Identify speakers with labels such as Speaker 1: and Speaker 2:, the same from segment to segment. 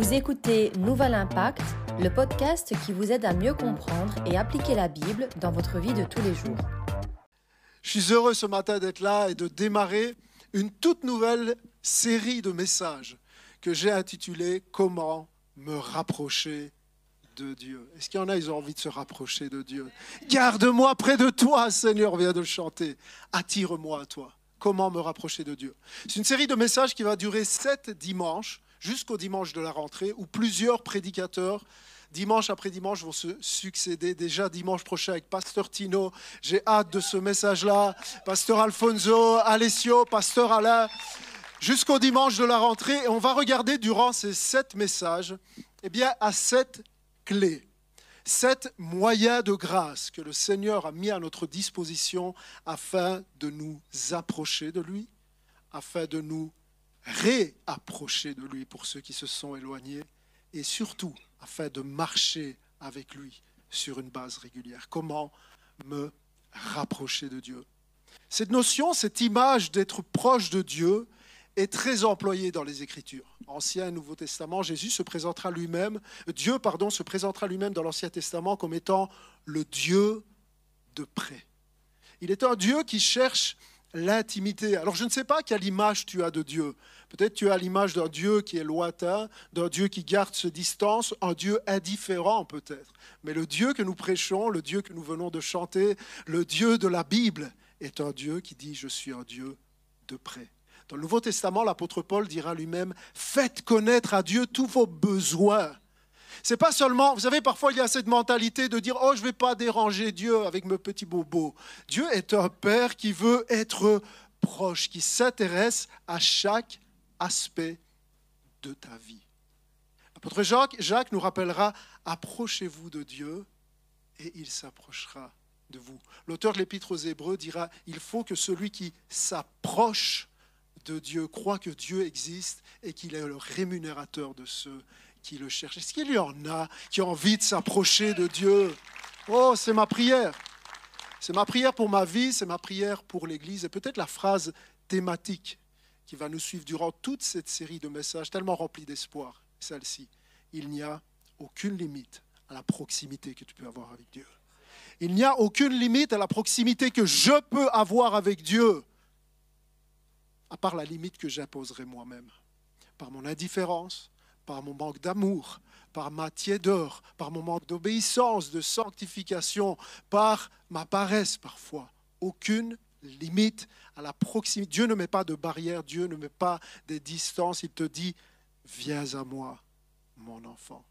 Speaker 1: Vous écoutez Nouvel Impact, le podcast qui vous aide à mieux comprendre et appliquer la Bible dans votre vie de tous les jours.
Speaker 2: Je suis heureux ce matin d'être là et de démarrer une toute nouvelle série de messages que j'ai intitulée Comment me rapprocher de Dieu. Est-ce qu'il y en a, ils ont envie de se rapprocher de Dieu? Garde-moi près de toi, Seigneur, vient de le chanter. Attire-moi à toi. Comment me rapprocher de Dieu? C'est une série de messages qui va durer sept dimanches jusqu'au dimanche de la rentrée où plusieurs prédicateurs dimanche après dimanche vont se succéder. Déjà dimanche prochain avec Pasteur Tino, j'ai hâte de ce message-là. Pasteur Alfonso, Alessio, Pasteur Alain, jusqu'au dimanche de la rentrée. Et on va regarder durant ces sept messages, eh bien, à sept clés, sept moyens de grâce que le Seigneur a mis à notre disposition afin de nous approcher de lui, afin de nous réapprocher de lui pour ceux qui se sont éloignés, et surtout afin de marcher avec lui sur une base régulière. Comment me rapprocher de Dieu? Cette notion, cette image d'être proche de Dieu est très employée dans les Écritures. Ancien et Nouveau Testament, Jésus se présentera lui-même, Dieu pardon, se présentera lui-même dans l'Ancien Testament comme étant le Dieu de près. Il est un Dieu qui cherche l'intimité. Alors je ne sais pas quelle image tu as de Dieu. Peut-être tu as l'image d'un Dieu qui est lointain, d'un Dieu qui garde ses distance, un Dieu indifférent peut-être. Mais le Dieu que nous prêchons, le Dieu que nous venons de chanter, le Dieu de la Bible, est un Dieu qui dit je suis un Dieu de près. Dans le Nouveau Testament, l'apôtre Paul dira lui-même Faites connaître à Dieu tous vos besoins. C'est pas seulement, vous savez, parfois il y a cette mentalité de dire Oh, je ne vais pas déranger Dieu avec mes petits bobos. Dieu est un Père qui veut être proche, qui s'intéresse à chaque aspect de ta vie. L'apôtre Jacques, nous rappellera Approchez-vous de Dieu et il s'approchera de vous. L'auteur de l'Épître aux Hébreux dira Il faut que celui qui s'approche de Dieu croit que Dieu existe et qu'il est le rémunérateur de ceux qui le cherchent. Est-ce qu'il y en a qui ont envie de s'approcher de Dieu? Oh, c'est ma prière. C'est ma prière pour ma vie, c'est ma prière pour l'Église et peut-être la phrase thématique qui va nous suivre durant toute cette série de messages tellement remplis d'espoir, celle-ci. Il n'y a aucune limite à la proximité que tu peux avoir avec Dieu. Il n'y a aucune limite à la proximité que je peux avoir avec Dieu, à part la limite que j'imposerai moi-même, par mon indifférence, par mon manque d'amour, par ma tiédeur, par mon manque d'obéissance, de sanctification, par ma paresse parfois. Aucune limite à la proximité. Dieu ne met pas de barrière, Dieu ne met pas des distances. Il te dit, viens à moi, mon enfant.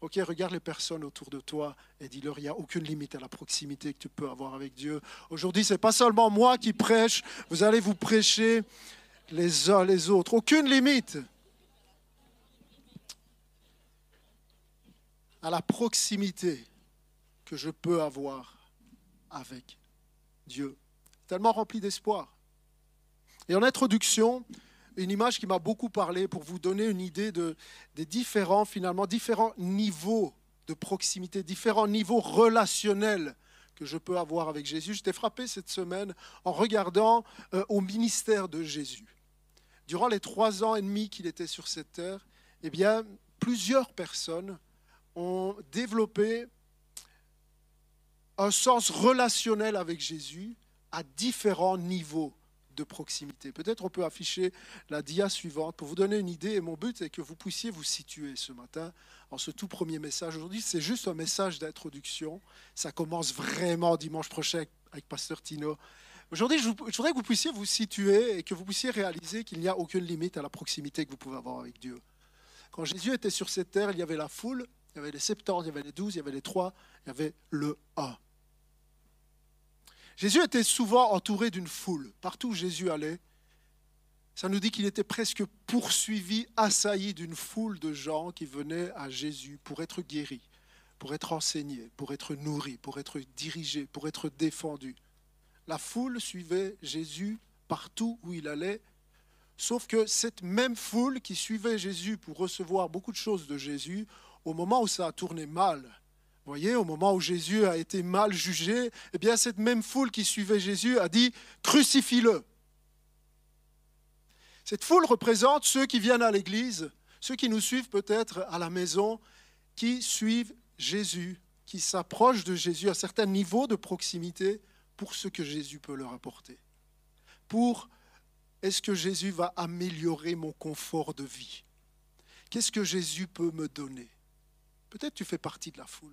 Speaker 2: Ok, regarde les personnes autour de toi et dis-leur, il n'y a aucune limite à la proximité que tu peux avoir avec Dieu. Aujourd'hui, ce n'est pas seulement moi qui prêche, vous allez vous prêcher les uns les autres. Aucune limite. À la proximité que je peux avoir avec Dieu. Tellement rempli d'espoir. Et en introduction, une image qui m'a beaucoup parlé pour vous donner une idée de, des différents, finalement, différents niveaux de proximité, différents niveaux relationnels que je peux avoir avec Jésus. J'étais frappé cette semaine en regardant euh, au ministère de Jésus. Durant les trois ans et demi qu'il était sur cette terre, eh bien, plusieurs personnes ont développé un sens relationnel avec Jésus à différents niveaux de proximité. Peut-être on peut afficher la dia suivante pour vous donner une idée. Et mon but est que vous puissiez vous situer ce matin en ce tout premier message. Aujourd'hui, c'est juste un message d'introduction. Ça commence vraiment dimanche prochain avec Pasteur Tino. Aujourd'hui, je, voudrais que vous puissiez vous situer et que vous puissiez réaliser qu'il n'y a aucune limite à la proximité que vous pouvez avoir avec Dieu. Quand Jésus était sur cette terre, il y avait la foule, il y avait les 70, il y avait les 12, il y avait les 3, il y avait le 1. Jésus était souvent entouré d'une foule. Partout où Jésus allait, ça nous dit qu'il était presque poursuivi, assailli d'une foule de gens qui venaient à Jésus pour être guéris, pour être enseignés, pour être nourris, pour être dirigés, pour être défendus. La foule suivait Jésus partout où il allait, sauf que cette même foule qui suivait Jésus pour recevoir beaucoup de choses de Jésus, au moment où ça a tourné mal, voyez, au moment où Jésus a été mal jugé, eh bien cette même foule qui suivait Jésus a dit crucifie-le. Cette foule représente ceux qui viennent à l'église, ceux qui nous suivent peut-être à la maison, qui suivent Jésus, qui s'approchent de Jésus à certains niveaux de proximité pour ce que Jésus peut leur apporter. Pour est-ce que Jésus va améliorer mon confort de vie? Qu'est-ce que Jésus peut me donner? Peut-être tu fais partie de la foule.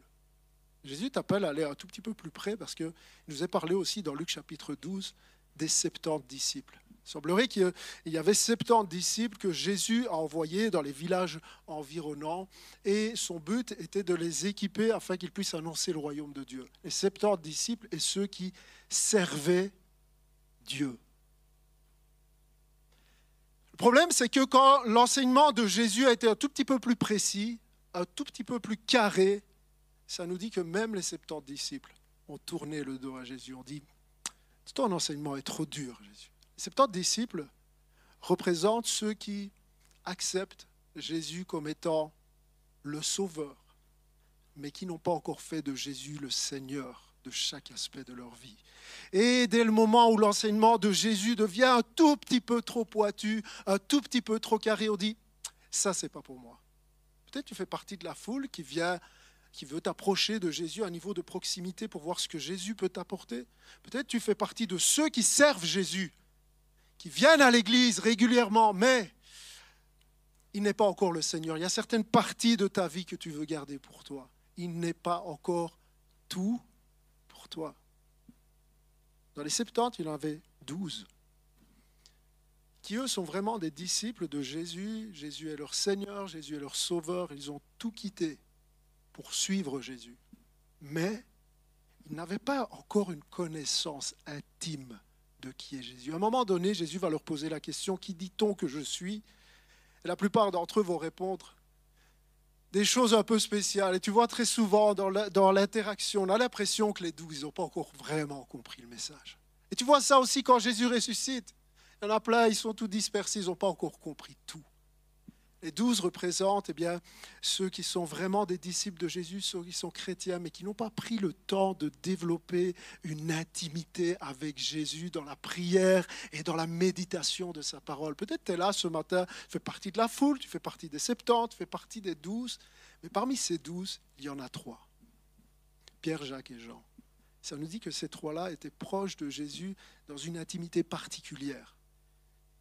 Speaker 2: Jésus t'appelle à aller un tout petit peu plus près parce qu'il nous est parlé aussi dans Luc chapitre 12 des 70 disciples. Il semblerait qu'il y avait 70 disciples que Jésus a envoyés dans les villages environnants et son but était de les équiper afin qu'ils puissent annoncer le royaume de Dieu. Les 70 disciples et ceux qui servaient Dieu. Le problème, c'est que quand l'enseignement de Jésus a été un tout petit peu plus précis, un tout petit peu plus carré, ça nous dit que même les 70 disciples ont tourné le dos à Jésus. On dit, ton enseignement est trop dur, Jésus. Les 70 disciples représentent ceux qui acceptent Jésus comme étant le Sauveur, mais qui n'ont pas encore fait de Jésus le Seigneur de chaque aspect de leur vie. Et dès le moment où l'enseignement de Jésus devient un tout petit peu trop pointu, un tout petit peu trop carré, on dit, ça, c'est pas pour moi. Peut-être tu fais partie de la foule qui vient qui veut t'approcher de Jésus à un niveau de proximité pour voir ce que Jésus peut t'apporter. Peut-être tu fais partie de ceux qui servent Jésus, qui viennent à l'église régulièrement, mais il n'est pas encore le Seigneur. Il y a certaines parties de ta vie que tu veux garder pour toi. Il n'est pas encore tout pour toi. Dans les 70, il en avait 12 qui eux sont vraiment des disciples de Jésus. Jésus est leur Seigneur, Jésus est leur Sauveur. Ils ont tout quitté pour suivre Jésus. Mais ils n'avaient pas encore une connaissance intime de qui est Jésus. À un moment donné, Jésus va leur poser la question, qui dit-on que je suis? La plupart d'entre eux vont répondre des choses un peu spéciales. Et tu vois très souvent dans l'interaction, on a l'impression que les douze n'ont pas encore vraiment compris le message. Et tu vois ça aussi quand Jésus ressuscite. Il y en a plein, ils sont tous dispersés, ils n'ont pas encore compris tout. Les douze représentent eh bien, ceux qui sont vraiment des disciples de Jésus, ceux qui sont chrétiens, mais qui n'ont pas pris le temps de développer une intimité avec Jésus dans la prière et dans la méditation de sa parole. Peut-être tu es là ce matin, tu fais partie de la foule, tu fais partie des 70, tu fais partie des douze, mais parmi ces douze, il y en a trois. Pierre, Jacques et Jean. Ça nous dit que ces trois-là étaient proches de Jésus dans une intimité particulière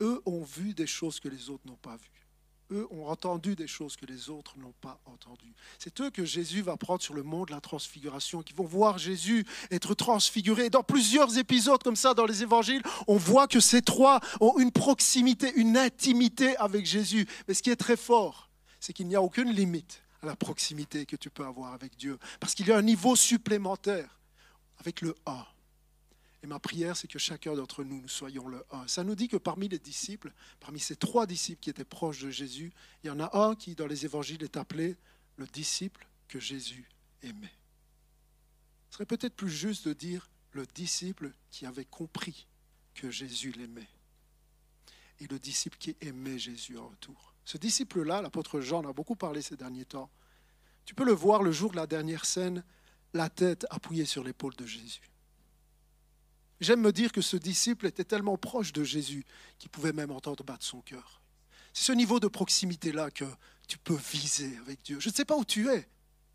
Speaker 2: eux ont vu des choses que les autres n'ont pas vues. Eux ont entendu des choses que les autres n'ont pas entendues. C'est eux que Jésus va prendre sur le mont de la transfiguration, qui vont voir Jésus être transfiguré. Dans plusieurs épisodes comme ça dans les évangiles, on voit que ces trois ont une proximité, une intimité avec Jésus. Mais ce qui est très fort, c'est qu'il n'y a aucune limite à la proximité que tu peux avoir avec Dieu, parce qu'il y a un niveau supplémentaire avec le A et ma prière, c'est que chacun d'entre nous, nous soyons le un. Ça nous dit que parmi les disciples, parmi ces trois disciples qui étaient proches de Jésus, il y en a un qui, dans les évangiles, est appelé le disciple que Jésus aimait. Ce serait peut-être plus juste de dire le disciple qui avait compris que Jésus l'aimait. Et le disciple qui aimait Jésus en retour. Ce disciple-là, l'apôtre Jean en a beaucoup parlé ces derniers temps. Tu peux le voir le jour de la dernière scène, la tête appuyée sur l'épaule de Jésus. J'aime me dire que ce disciple était tellement proche de Jésus qu'il pouvait même entendre battre son cœur. C'est ce niveau de proximité-là que tu peux viser avec Dieu. Je ne sais pas où tu es.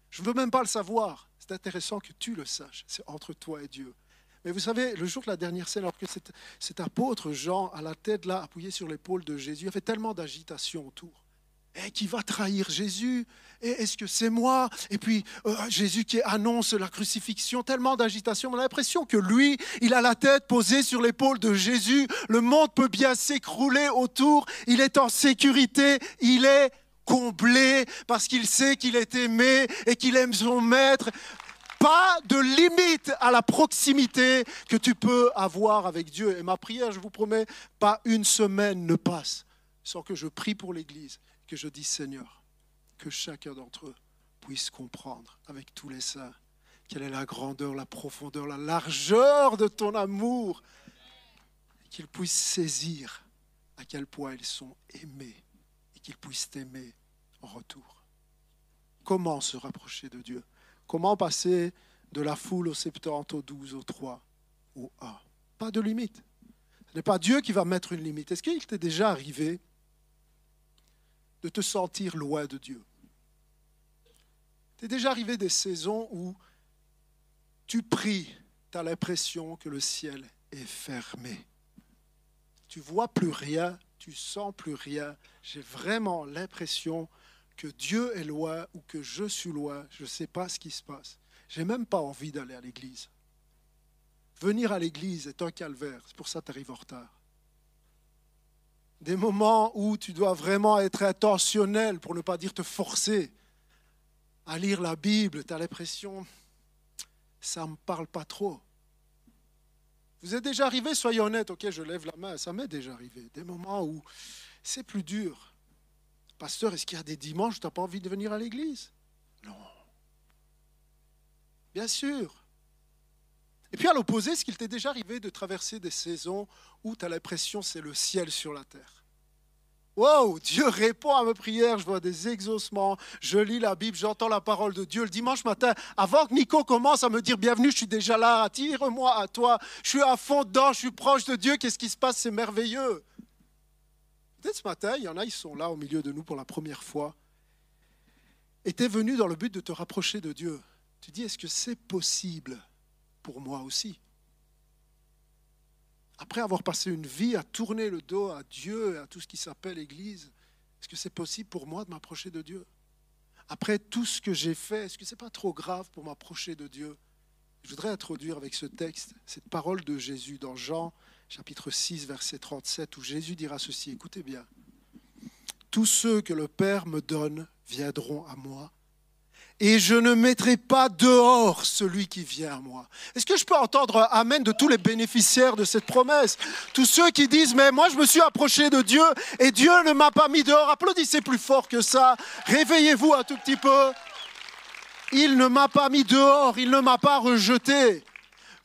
Speaker 2: Je ne veux même pas le savoir. C'est intéressant que tu le saches. C'est entre toi et Dieu. Mais vous savez, le jour de la dernière scène, alors que cet, apôtre Jean, à la tête là, appuyé sur l'épaule de Jésus, avait tellement d'agitation autour. Et qui va trahir Jésus? Et est-ce que c'est moi? Et puis euh, Jésus qui annonce la crucifixion, tellement d'agitation. On a l'impression que lui, il a la tête posée sur l'épaule de Jésus. Le monde peut bien s'écrouler autour. Il est en sécurité. Il est comblé parce qu'il sait qu'il est aimé et qu'il aime son maître. Pas de limite à la proximité que tu peux avoir avec Dieu. Et ma prière, je vous promets, pas une semaine ne passe sans que je prie pour l'Église que je dis Seigneur, que chacun d'entre eux puisse comprendre avec tous les saints quelle est la grandeur, la profondeur, la largeur de ton amour, qu'ils puissent saisir à quel point ils sont aimés et qu'ils puissent t'aimer en retour. Comment se rapprocher de Dieu? Comment passer de la foule au 70, au 12, au 3, au 1 Pas de limite. Ce n'est pas Dieu qui va mettre une limite. Est-ce qu'il t'est déjà arrivé de te sentir loin de Dieu. T'es déjà arrivé des saisons où tu pries, tu as l'impression que le ciel est fermé. Tu vois plus rien, tu sens plus rien. J'ai vraiment l'impression que Dieu est loin ou que je suis loin. Je ne sais pas ce qui se passe. J'ai même pas envie d'aller à l'église. Venir à l'église est un calvaire. C'est pour ça que tu arrives en retard. Des moments où tu dois vraiment être intentionnel, pour ne pas dire te forcer à lire la Bible. Tu as l'impression, ça ne me parle pas trop. Vous êtes déjà arrivé, soyez honnête, ok, je lève la main, ça m'est déjà arrivé. Des moments où c'est plus dur. Pasteur, est-ce qu'il y a des dimanches où tu n'as pas envie de venir à l'église? Non. Bien sûr. Et puis à l'opposé, est-ce qu'il t'est déjà arrivé de traverser des saisons où tu as l'impression c'est le ciel sur la terre Wow, Dieu répond à mes prières, je vois des exaucements, je lis la Bible, j'entends la parole de Dieu. Le dimanche matin, avant que Nico commence à me dire bienvenue, je suis déjà là, attire-moi à toi, je suis à fond dedans, je suis proche de Dieu, qu'est-ce qui se passe, c'est merveilleux. Peut-être ce matin, il y en a, ils sont là au milieu de nous pour la première fois, et tu es venu dans le but de te rapprocher de Dieu. Tu dis, est-ce que c'est possible pour moi aussi. Après avoir passé une vie à tourner le dos à Dieu et à tout ce qui s'appelle Église, est-ce que c'est possible pour moi de m'approcher de Dieu? Après tout ce que j'ai fait, est-ce que ce n'est pas trop grave pour m'approcher de Dieu? Je voudrais introduire avec ce texte cette parole de Jésus dans Jean chapitre 6, verset 37, où Jésus dira ceci, écoutez bien, Tous ceux que le Père me donne viendront à moi, et je ne mettrai pas dehors celui qui vient à moi. Est-ce que je peux entendre Amen de tous les bénéficiaires de cette promesse? Tous ceux qui disent, mais moi je me suis approché de Dieu et Dieu ne m'a pas mis dehors. Applaudissez plus fort que ça. Réveillez-vous un tout petit peu. Il ne m'a pas mis dehors, il ne m'a pas rejeté.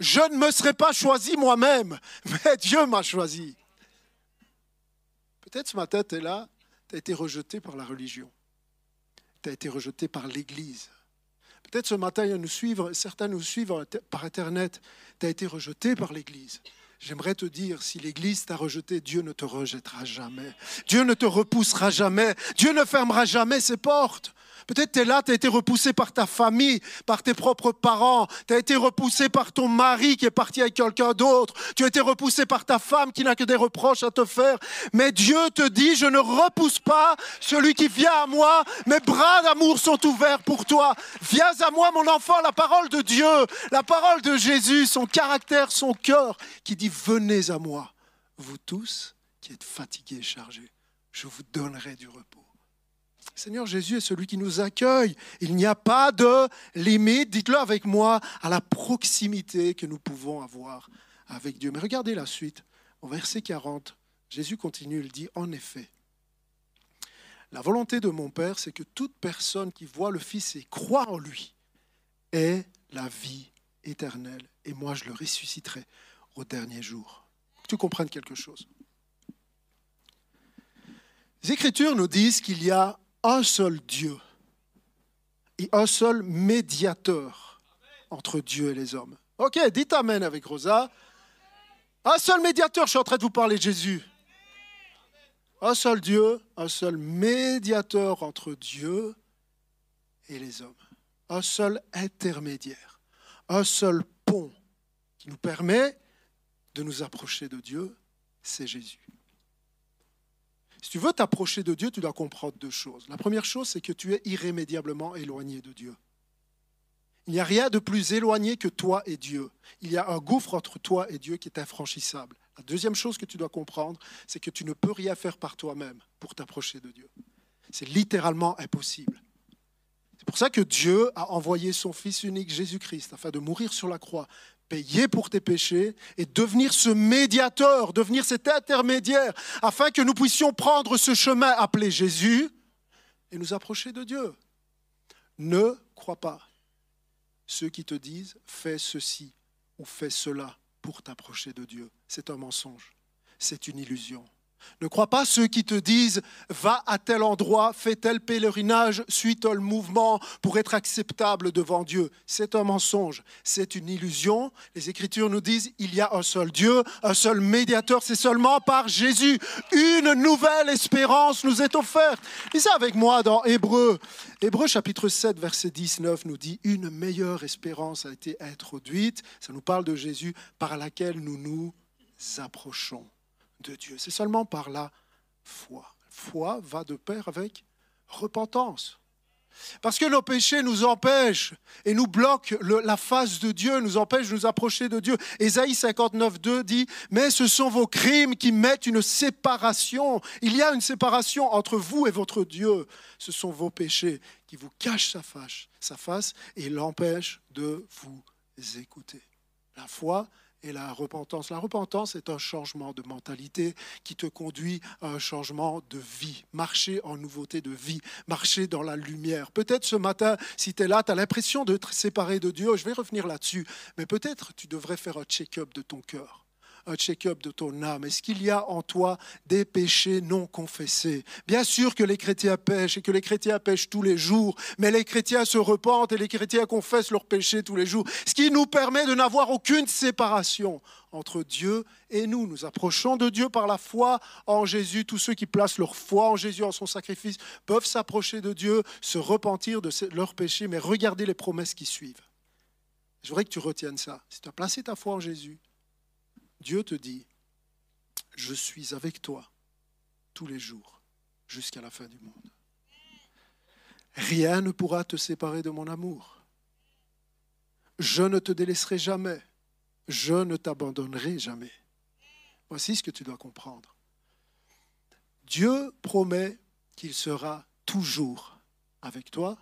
Speaker 2: Je ne me serais pas choisi moi-même, mais Dieu m'a choisi. Peut-être ce matin, tu es là, tu as été rejeté par la religion tu as été rejeté par l'Église. Peut-être ce matin, nous suivre, certains nous suivent par Internet, tu as été rejeté par l'Église. J'aimerais te dire, si l'Église t'a rejeté, Dieu ne te rejettera jamais. Dieu ne te repoussera jamais. Dieu ne fermera jamais ses portes. Peut-être tu es là, tu as été repoussé par ta famille, par tes propres parents, tu as été repoussé par ton mari qui est parti avec quelqu'un d'autre, tu as été repoussé par ta femme qui n'a que des reproches à te faire. Mais Dieu te dit, je ne repousse pas celui qui vient à moi, mes bras d'amour sont ouverts pour toi. Viens à moi, mon enfant, la parole de Dieu, la parole de Jésus, son caractère, son cœur, qui dit, venez à moi, vous tous qui êtes fatigués et chargés, je vous donnerai du repos. Seigneur Jésus est celui qui nous accueille. Il n'y a pas de limite, dites-le avec moi, à la proximité que nous pouvons avoir avec Dieu. Mais regardez la suite, au verset 40, Jésus continue, il dit, en effet, la volonté de mon Père, c'est que toute personne qui voit le Fils et croit en lui ait la vie éternelle. Et moi, je le ressusciterai au dernier jour. Tu comprennes quelque chose. Les Écritures nous disent qu'il y a un seul Dieu et un seul médiateur entre Dieu et les hommes. Ok, dites Amen avec Rosa. Un seul médiateur, je suis en train de vous parler de Jésus. Un seul Dieu, un seul médiateur entre Dieu et les hommes. Un seul intermédiaire, un seul pont qui nous permet de nous approcher de Dieu, c'est Jésus. Si tu veux t'approcher de Dieu, tu dois comprendre deux choses. La première chose, c'est que tu es irrémédiablement éloigné de Dieu. Il n'y a rien de plus éloigné que toi et Dieu. Il y a un gouffre entre toi et Dieu qui est infranchissable. La deuxième chose que tu dois comprendre, c'est que tu ne peux rien faire par toi-même pour t'approcher de Dieu. C'est littéralement impossible. C'est pour ça que Dieu a envoyé son Fils unique Jésus-Christ afin de mourir sur la croix, payer pour tes péchés et devenir ce médiateur, devenir cet intermédiaire, afin que nous puissions prendre ce chemin appelé Jésus et nous approcher de Dieu. Ne crois pas ceux qui te disent fais ceci ou fais cela pour t'approcher de Dieu. C'est un mensonge, c'est une illusion. Ne crois pas ceux qui te disent va à tel endroit, fais tel pèlerinage, suis tel mouvement pour être acceptable devant Dieu. C'est un mensonge, c'est une illusion. Les Écritures nous disent il y a un seul Dieu, un seul médiateur, c'est seulement par Jésus. Une nouvelle espérance nous est offerte. Lisez avec moi dans Hébreu. Hébreu chapitre 7, verset 19 nous dit une meilleure espérance a été introduite. Ça nous parle de Jésus par laquelle nous nous approchons de Dieu. C'est seulement par la foi. Foi va de pair avec repentance. Parce que nos péchés nous empêchent et nous bloquent la face de Dieu, nous empêchent de nous approcher de Dieu. Ésaïe 59, 2 dit, mais ce sont vos crimes qui mettent une séparation. Il y a une séparation entre vous et votre Dieu. Ce sont vos péchés qui vous cachent sa face, sa face et l'empêchent de vous écouter. La foi et la repentance. La repentance est un changement de mentalité qui te conduit à un changement de vie, marcher en nouveauté de vie, marcher dans la lumière. Peut-être ce matin, si tu es là, tu as l'impression d'être séparé de Dieu, je vais revenir là-dessus, mais peut-être tu devrais faire un check-up de ton cœur un check-up de ton âme. Est-ce qu'il y a en toi des péchés non confessés? Bien sûr que les chrétiens pêchent et que les chrétiens pêchent tous les jours, mais les chrétiens se repentent et les chrétiens confessent leurs péchés tous les jours, ce qui nous permet de n'avoir aucune séparation entre Dieu et nous. Nous approchons de Dieu par la foi en Jésus. Tous ceux qui placent leur foi en Jésus, en son sacrifice, peuvent s'approcher de Dieu, se repentir de leurs péchés, mais regardez les promesses qui suivent. Je voudrais que tu retiennes ça. Si tu as placé ta foi en Jésus, Dieu te dit, je suis avec toi tous les jours jusqu'à la fin du monde. Rien ne pourra te séparer de mon amour. Je ne te délaisserai jamais. Je ne t'abandonnerai jamais. Voici ce que tu dois comprendre. Dieu promet qu'il sera toujours avec toi.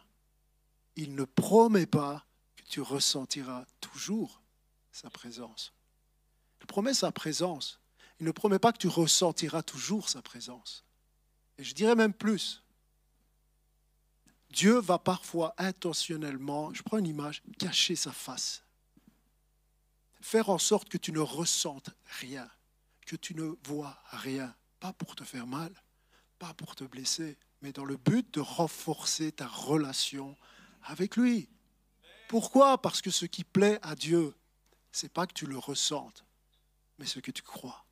Speaker 2: Il ne promet pas que tu ressentiras toujours sa présence. Il promet sa présence. Il ne promet pas que tu ressentiras toujours sa présence. Et je dirais même plus. Dieu va parfois intentionnellement, je prends une image, cacher sa face. Faire en sorte que tu ne ressentes rien, que tu ne vois rien. Pas pour te faire mal, pas pour te blesser, mais dans le but de renforcer ta relation avec lui. Pourquoi? Parce que ce qui plaît à Dieu, c'est pas que tu le ressentes, mais ce que tu crois.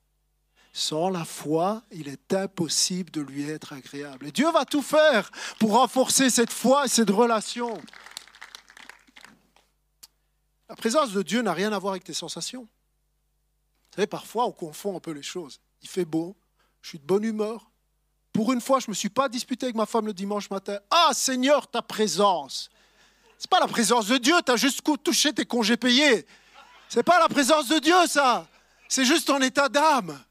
Speaker 2: Sans la foi, il est impossible de lui être agréable. Et Dieu va tout faire pour renforcer cette foi et cette relation. La présence de Dieu n'a rien à voir avec tes sensations. Vous savez, parfois, on confond un peu les choses. Il fait beau, je suis de bonne humeur. Pour une fois, je ne me suis pas disputé avec ma femme le dimanche matin. Ah, Seigneur, ta présence. Ce n'est pas la présence de Dieu, tu as juste touché tes congés payés. Ce n'est pas la présence de Dieu, ça. C'est juste ton état d'âme.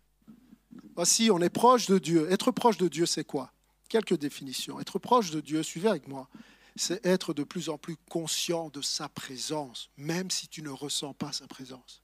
Speaker 2: Voici, on est proche de Dieu. Être proche de Dieu, c'est quoi? Quelques définitions. Être proche de Dieu, suivez avec moi, c'est être de plus en plus conscient de sa présence, même si tu ne ressens pas sa présence.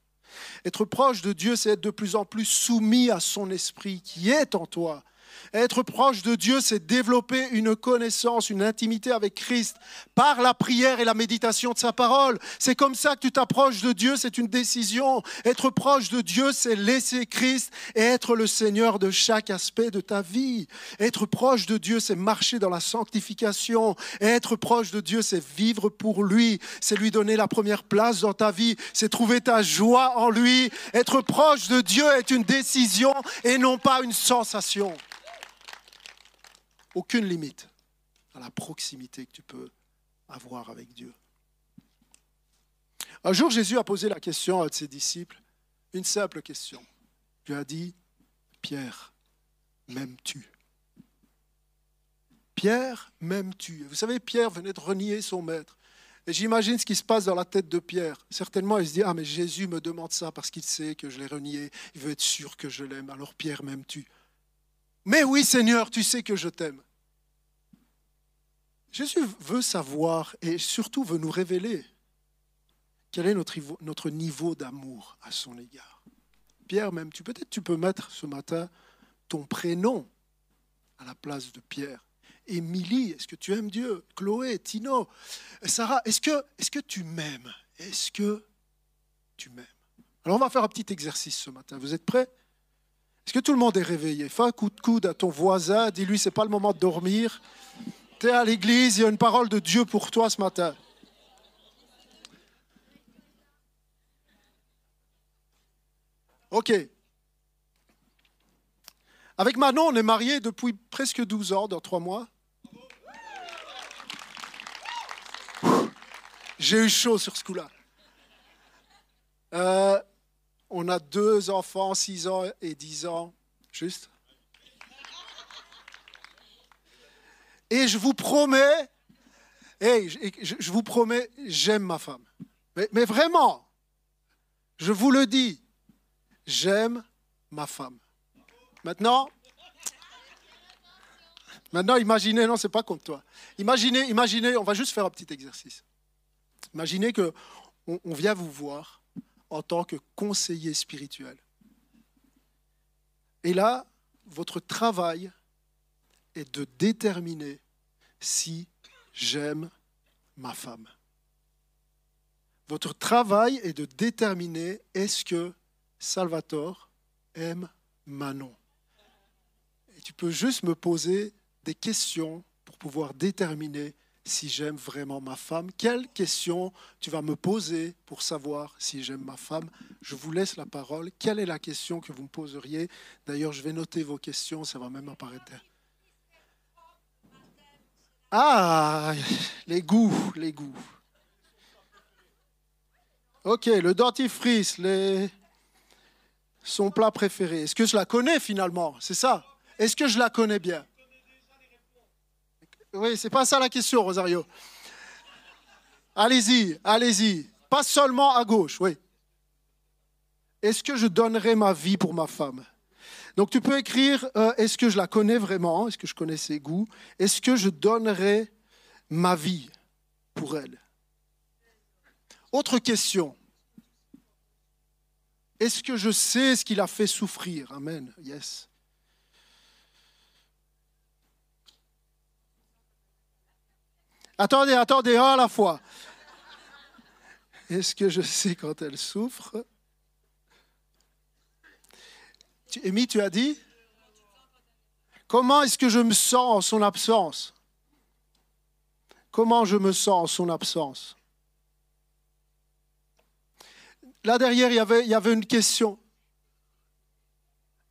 Speaker 2: Être proche de Dieu, c'est être de plus en plus soumis à son esprit qui est en toi, être proche de Dieu, c'est développer une connaissance, une intimité avec Christ par la prière et la méditation de sa parole. C'est comme ça que tu t'approches de Dieu, c'est une décision. Être proche de Dieu, c'est laisser Christ et être le Seigneur de chaque aspect de ta vie. Être proche de Dieu, c'est marcher dans la sanctification. être proche de Dieu, c'est vivre pour lui, c'est lui donner la première place dans ta vie, c'est trouver ta joie en lui. Être proche de Dieu est une décision et non pas une sensation aucune limite à la proximité que tu peux avoir avec Dieu. Un jour, Jésus a posé la question à ses disciples, une simple question. Il lui a dit, Pierre, m'aimes-tu Pierre, m'aimes-tu? Vous savez, Pierre venait de renier son maître. Et j'imagine ce qui se passe dans la tête de Pierre. Certainement, il se dit, ah mais Jésus me demande ça parce qu'il sait que je l'ai renié, il veut être sûr que je l'aime. Alors Pierre, m'aimes-tu? Mais oui Seigneur, tu sais que je t'aime. Jésus veut savoir et surtout veut nous révéler quel est notre niveau, d'amour à son égard. Pierre, même, tu peut-être tu peux mettre ce matin ton prénom à la place de Pierre. Émilie, est-ce que tu aimes Dieu? Chloé, Tino, Sarah, est-ce que, que tu m'aimes? Est-ce que tu m'aimes? Alors on va faire un petit exercice ce matin. Vous êtes prêts? Est-ce que tout le monde est réveillé? Fais un coup de coude à ton voisin, dis-lui c'est pas le moment de dormir. Tu es à l'église, il y a une parole de Dieu pour toi ce matin. Ok. Avec Manon, on est mariés depuis presque 12 ans, dans trois mois. J'ai eu chaud sur ce coup-là. Euh, on a deux enfants, 6 ans et 10 ans, juste. Et je vous promets, hey, je, vous promets, j'aime ma femme. Mais, vraiment, je vous le dis, j'aime ma femme. Maintenant, maintenant, imaginez, non, c'est pas contre toi. Imaginez, imaginez, on va juste faire un petit exercice. Imaginez que on, vient vous voir en tant que conseiller spirituel. Et là, votre travail est de déterminer si j'aime ma femme. Votre travail est de déterminer est-ce que Salvatore aime Manon. Et tu peux juste me poser des questions pour pouvoir déterminer si j'aime vraiment ma femme. Quelles questions tu vas me poser pour savoir si j'aime ma femme? Je vous laisse la parole. Quelle est la question que vous me poseriez? D'ailleurs, je vais noter vos questions, ça va même apparaître. Ah, les goûts, les goûts. Ok, le dentifrice, les... son plat préféré. Est-ce que je la connais finalement? C'est ça Est-ce que je la connais bien? Oui, c'est pas ça la question, Rosario. Allez-y, allez-y. Pas seulement à gauche, oui. Est-ce que je donnerai ma vie pour ma femme? Donc tu peux écrire, euh, est-ce que je la connais vraiment? Est-ce que je connais ses goûts? Est-ce que je donnerai ma vie pour elle? Autre question. Est-ce que je sais ce qu'il a fait souffrir? Amen. Yes. Attendez, attendez, à la fois. Est-ce que je sais quand elle souffre? Amy, tu as dit? Comment est-ce que je me sens en son absence? Comment je me sens en son absence? Là derrière, il y avait, il y avait une question.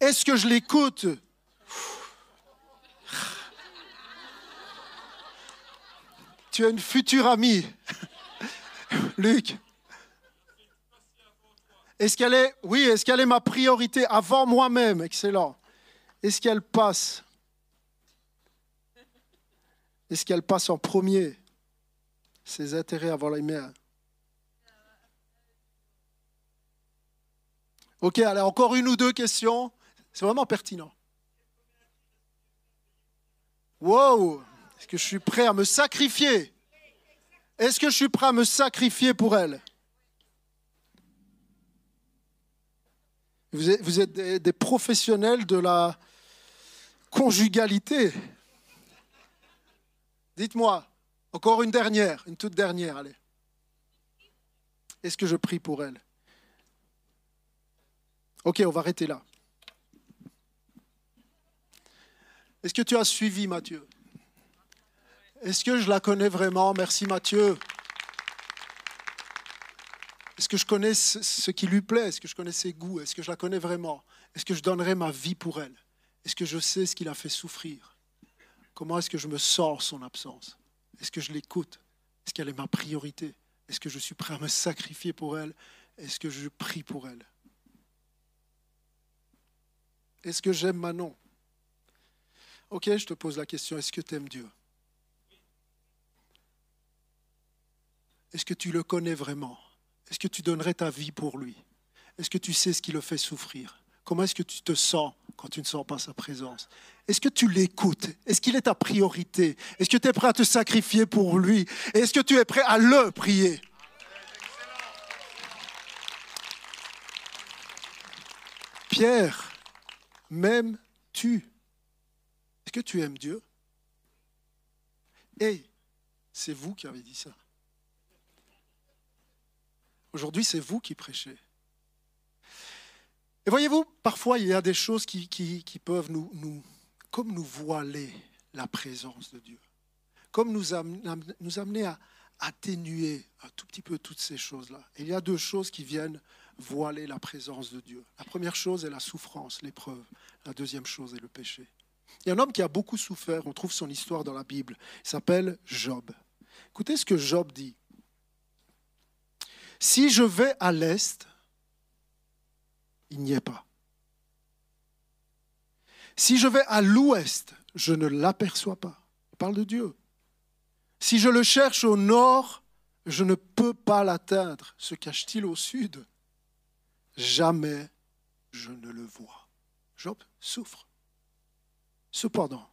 Speaker 2: Est-ce que je l'écoute? Tu as une future amie. Luc. Est-ce qu'elle est, oui, est-ce qu'elle est ma priorité avant moi-même? Excellent. Est-ce qu'elle passe? Est-ce qu'elle passe en premier? Ses intérêts avant les miens Ok, allez, encore une ou deux questions. C'est vraiment pertinent. Wow est-ce que je suis prêt à me sacrifier? Est-ce que je suis prêt à me sacrifier pour elle? Vous êtes, des, professionnels de la conjugalité. Dites-moi, encore une dernière, une toute dernière, allez. Est-ce que je prie pour elle? Ok, on va arrêter là. Est-ce que tu as suivi Mathieu? Est-ce que je la connais vraiment Merci Mathieu. Est-ce que je connais ce qui lui plaît Est-ce que je connais ses goûts Est-ce que je la connais vraiment Est-ce que je donnerai ma vie pour elle Est-ce que je sais ce qu'il a fait souffrir Comment est-ce que je me sors son absence Est-ce que je l'écoute Est-ce qu'elle est ma priorité Est-ce que je suis prêt à me sacrifier pour elle Est-ce que je prie pour elle Est-ce que j'aime Manon Ok, je te pose la question, est-ce que tu aimes Dieu Est-ce que tu le connais vraiment? Est-ce que tu donnerais ta vie pour lui? Est-ce que tu sais ce qui le fait souffrir? Comment est-ce que tu te sens quand tu ne sens pas sa présence? Est-ce que tu l'écoutes? Est-ce qu'il est ta priorité? Est-ce que tu es prêt à te sacrifier pour lui? Est-ce que tu es prêt à le prier? Pierre, m'aimes-tu? Est-ce que tu aimes Dieu? Et c'est vous qui avez dit ça. Aujourd'hui, c'est vous qui prêchez. Et voyez-vous, parfois il y a des choses qui, peuvent nous, comme nous voiler la présence de Dieu, comme nous amener à atténuer un tout petit peu toutes ces choses-là. il y a deux choses qui viennent voiler la présence de Dieu. La première chose est la souffrance, l'épreuve. La deuxième chose est le péché. Il y a un homme qui a beaucoup souffert, on trouve son histoire dans la Bible. Il s'appelle Job. Écoutez ce que Job dit. Si je vais à l'est, il n'y est pas. Si je vais à l'ouest, je ne l'aperçois pas. Il parle de Dieu. Si je le cherche au nord, je ne peux pas l'atteindre. Se cache-t-il au sud? Jamais je ne le vois. Job souffre. Cependant,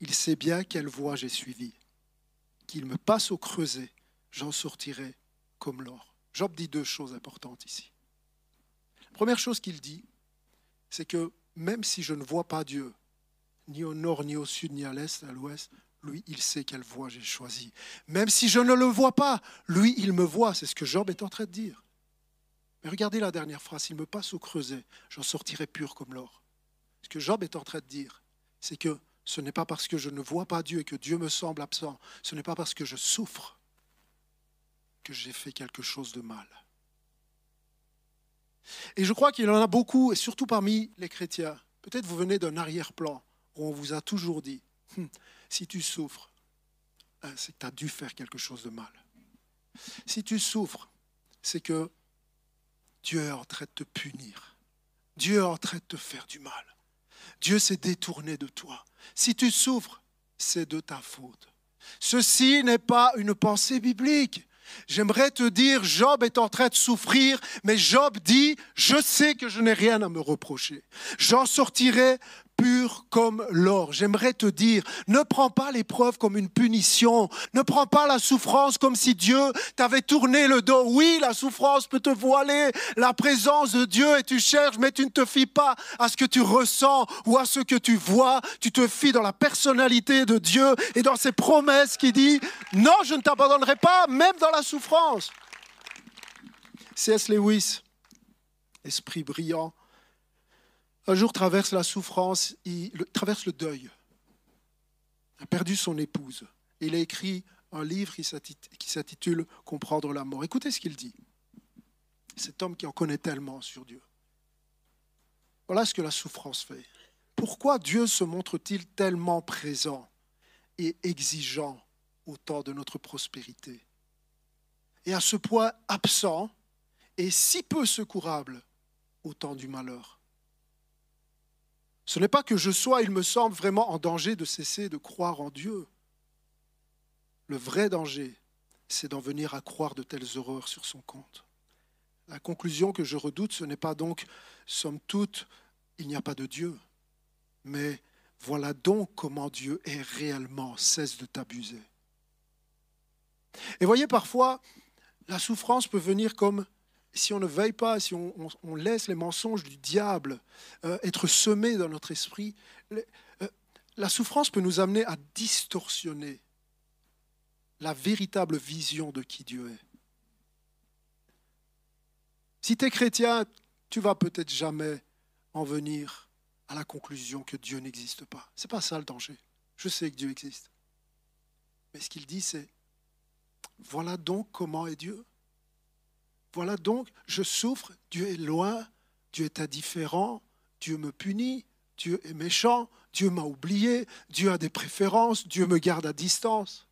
Speaker 2: il sait bien quelle voie j'ai suivie. Qu'il me passe au creuset, j'en sortirai comme l'or. Job dit deux choses importantes ici. La première chose qu'il dit, c'est que même si je ne vois pas Dieu, ni au nord, ni au sud, ni à l'est, à l'ouest, lui, il sait quelle voie j'ai choisie. Même si je ne le vois pas, lui, il me voit. C'est ce que Job est en train de dire. Mais regardez la dernière phrase. Il me passe au creuset, j'en sortirai pur comme l'or. Ce que Job est en train de dire, c'est que ce n'est pas parce que je ne vois pas Dieu et que Dieu me semble absent, ce n'est pas parce que je souffre que j'ai fait quelque chose de mal. Et je crois qu'il en a beaucoup, et surtout parmi les chrétiens. Peut-être vous venez d'un arrière-plan où on vous a toujours dit, hum, si tu souffres, hein, c'est que tu as dû faire quelque chose de mal. Si tu souffres, c'est que Dieu est en train de te punir. Dieu est en train de te faire du mal. Dieu s'est détourné de toi. Si tu souffres, c'est de ta faute. Ceci n'est pas une pensée biblique. J'aimerais te dire, Job est en train de souffrir, mais Job dit, je sais que je n'ai rien à me reprocher. J'en sortirai pur comme l'or. J'aimerais te dire, ne prends pas l'épreuve comme une punition, ne prends pas la souffrance comme si Dieu t'avait tourné le dos. Oui, la souffrance peut te voiler la présence de Dieu et tu cherches, mais tu ne te fies pas à ce que tu ressens ou à ce que tu vois. Tu te fies dans la personnalité de Dieu et dans ses promesses qui dit, non, je ne t'abandonnerai pas, même dans la souffrance. C.S. Lewis, esprit brillant, un jour traverse la souffrance, il traverse le deuil. Il a perdu son épouse. Il a écrit un livre qui s'intitule Comprendre la mort. Écoutez ce qu'il dit. Cet homme qui en connaît tellement sur Dieu. Voilà ce que la souffrance fait. Pourquoi Dieu se montre-t-il tellement présent et exigeant au temps de notre prospérité? Et à ce point absent et si peu secourable au temps du malheur ce n'est pas que je sois, il me semble, vraiment en danger de cesser de croire en Dieu. Le vrai danger, c'est d'en venir à croire de telles horreurs sur son compte. La conclusion que je redoute, ce n'est pas donc, somme toute, il n'y a pas de Dieu, mais voilà donc comment Dieu est réellement, cesse de t'abuser. Et voyez, parfois, la souffrance peut venir comme si on ne veille pas, si on, laisse les mensonges du diable euh, être semés dans notre esprit, euh, la souffrance peut nous amener à distorsionner la véritable vision de qui Dieu est. Si tu es chrétien, tu vas peut-être jamais en venir à la conclusion que Dieu n'existe pas. Ce n'est pas ça le danger. Je sais que Dieu existe. Mais ce qu'il dit, c'est, voilà donc comment est Dieu. Voilà donc, je souffre, Dieu est loin, Dieu est indifférent, Dieu me punit, Dieu est méchant, Dieu m'a oublié, Dieu a des préférences, Dieu me garde à distance.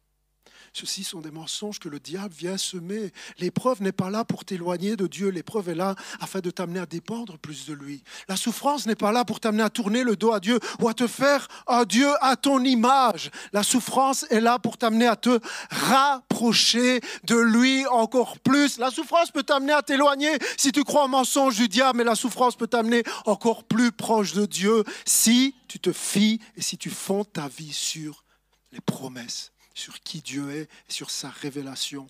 Speaker 2: Ceux-ci sont des mensonges que le diable vient semer. L'épreuve n'est pas là pour t'éloigner de Dieu, l'épreuve est là afin de t'amener à dépendre plus de lui. La souffrance n'est pas là pour t'amener à tourner le dos à Dieu ou à te faire un Dieu à ton image. La souffrance est là pour t'amener à te rapprocher de lui encore plus. La souffrance peut t'amener à t'éloigner si tu crois au mensonge du diable, mais la souffrance peut t'amener encore plus proche de Dieu si tu te fies et si tu fondes ta vie sur les promesses sur qui Dieu est sur sa révélation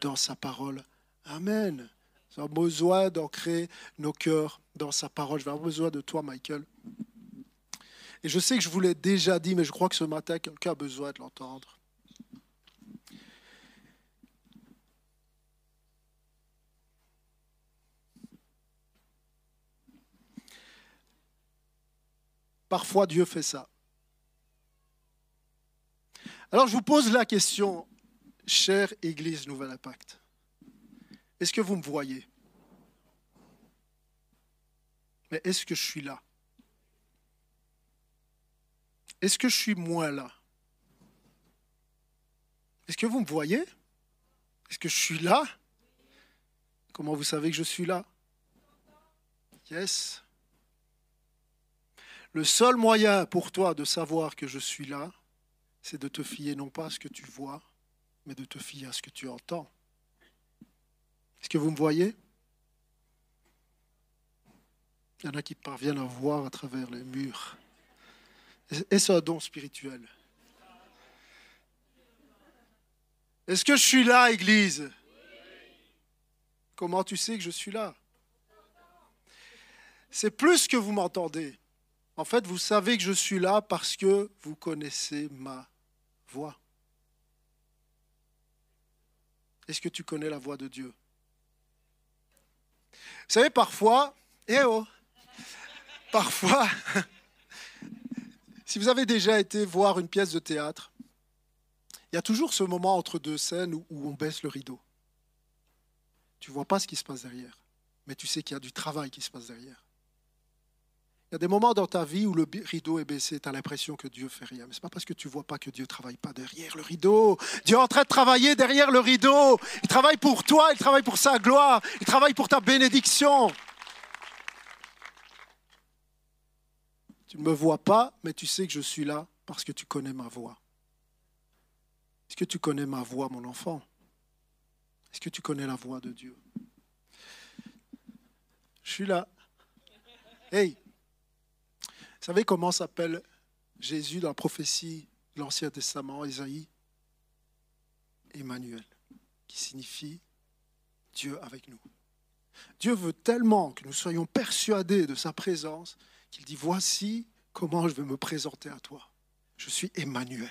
Speaker 2: dans sa parole. Amen. Nous avons besoin d'ancrer nos cœurs dans sa parole. Je vais besoin de toi, Michael. Et je sais que je vous l'ai déjà dit, mais je crois que ce matin, quelqu'un a besoin de l'entendre. Parfois, Dieu fait ça. Alors, je vous pose la question, chère Église Nouvel Impact. Est-ce que vous me voyez? Mais est-ce que je suis là? Est-ce que je suis moins là? Est-ce que vous me voyez? Est-ce que je suis là? Comment vous savez que je suis là? Yes. Le seul moyen pour toi de savoir que je suis là, c'est de te fier non pas à ce que tu vois, mais de te fier à ce que tu entends. Est-ce que vous me voyez? Il y en a qui parviennent à voir à travers les murs. Est-ce un don spirituel? Est-ce que je suis là, Église? Comment tu sais que je suis là? C'est plus que vous m'entendez. En fait, vous savez que je suis là parce que vous connaissez ma voix. Est-ce que tu connais la voix de Dieu? Vous savez, parfois, eh oh, parfois, si vous avez déjà été voir une pièce de théâtre, il y a toujours ce moment entre deux scènes où, on baisse le rideau. Tu ne vois pas ce qui se passe derrière, mais tu sais qu'il y a du travail qui se passe derrière. Il y a des moments dans ta vie où le rideau est baissé, tu as l'impression que Dieu fait rien. Mais ce n'est pas parce que tu ne vois pas que Dieu ne travaille pas derrière le rideau. Dieu est en train de travailler derrière le rideau. Il travaille pour toi, il travaille pour sa gloire, il travaille pour ta bénédiction. Tu ne me vois pas, mais tu sais que je suis là parce que tu connais ma voix. Est-ce que tu connais ma voix, mon enfant? Est-ce que tu connais la voix de Dieu? Je suis là. Hey vous savez comment s'appelle Jésus dans la prophétie de l'Ancien Testament, Isaïe? Emmanuel, qui signifie Dieu avec nous. Dieu veut tellement que nous soyons persuadés de sa présence qu'il dit, voici comment je vais me présenter à toi. Je suis Emmanuel.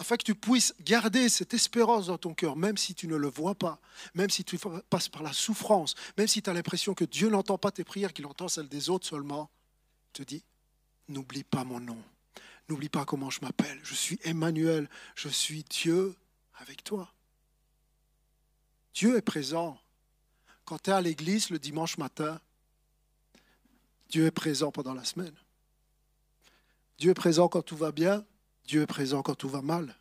Speaker 2: Afin que tu puisses garder cette espérance dans ton cœur, même si tu ne le vois pas, même si tu passes par la souffrance, même si tu as l'impression que Dieu n'entend pas tes prières, qu'il entend celles des autres seulement, te dis, n'oublie pas mon nom, n'oublie pas comment je m'appelle, je suis Emmanuel, je suis Dieu avec toi. Dieu est présent. Quand tu es à l'église le dimanche matin, Dieu est présent pendant la semaine. Dieu est présent quand tout va bien, Dieu est présent quand tout va mal.